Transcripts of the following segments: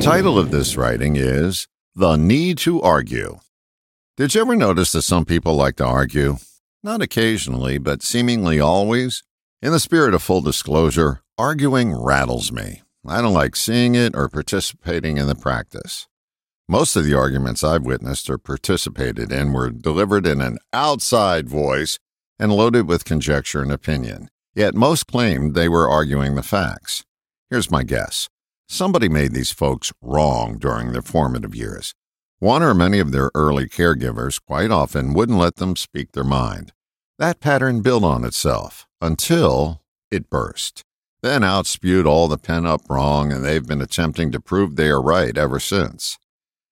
title of this writing is The Need to Argue. Did you ever notice that some people like to argue? Not occasionally, but seemingly always. In the spirit of full disclosure, arguing rattles me. I don't like seeing it or participating in the practice. Most of the arguments I've witnessed or participated in were delivered in an outside voice and loaded with conjecture and opinion, yet most claimed they were arguing the facts. Here's my guess somebody made these folks wrong during their formative years. One or many of their early caregivers quite often wouldn't let them speak their mind. That pattern built on itself until it burst. Then out spewed all the pent up wrong, and they've been attempting to prove they are right ever since.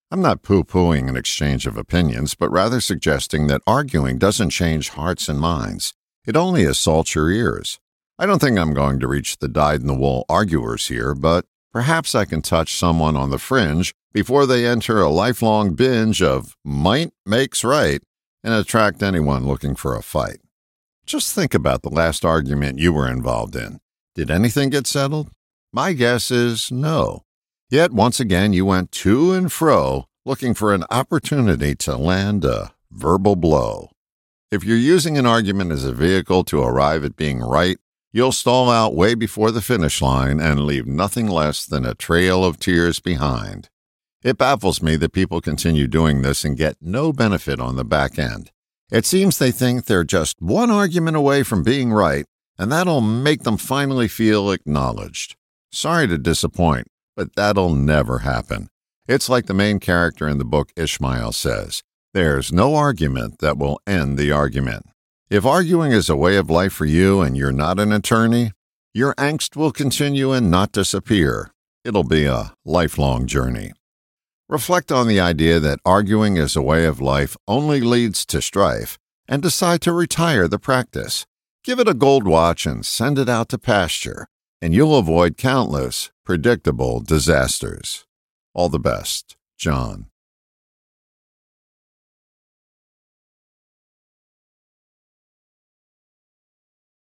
I'm not poo pooing an exchange of opinions, but rather suggesting that arguing doesn't change hearts and minds. It only assaults your ears. I don't think I'm going to reach the dyed in the wool arguers here, but perhaps I can touch someone on the fringe before they enter a lifelong binge of might makes right and attract anyone looking for a fight. Just think about the last argument you were involved in. Did anything get settled? My guess is no. Yet once again you went to and fro looking for an opportunity to land a verbal blow. If you're using an argument as a vehicle to arrive at being right, you'll stall out way before the finish line and leave nothing less than a trail of tears behind. It baffles me that people continue doing this and get no benefit on the back end. It seems they think they're just one argument away from being right, and that'll make them finally feel acknowledged. Sorry to disappoint, but that'll never happen. It's like the main character in the book Ishmael says there's no argument that will end the argument. If arguing is a way of life for you and you're not an attorney, your angst will continue and not disappear. It'll be a lifelong journey. Reflect on the idea that arguing as a way of life only leads to strife and decide to retire the practice. Give it a gold watch and send it out to pasture, and you'll avoid countless predictable disasters. All the best, John.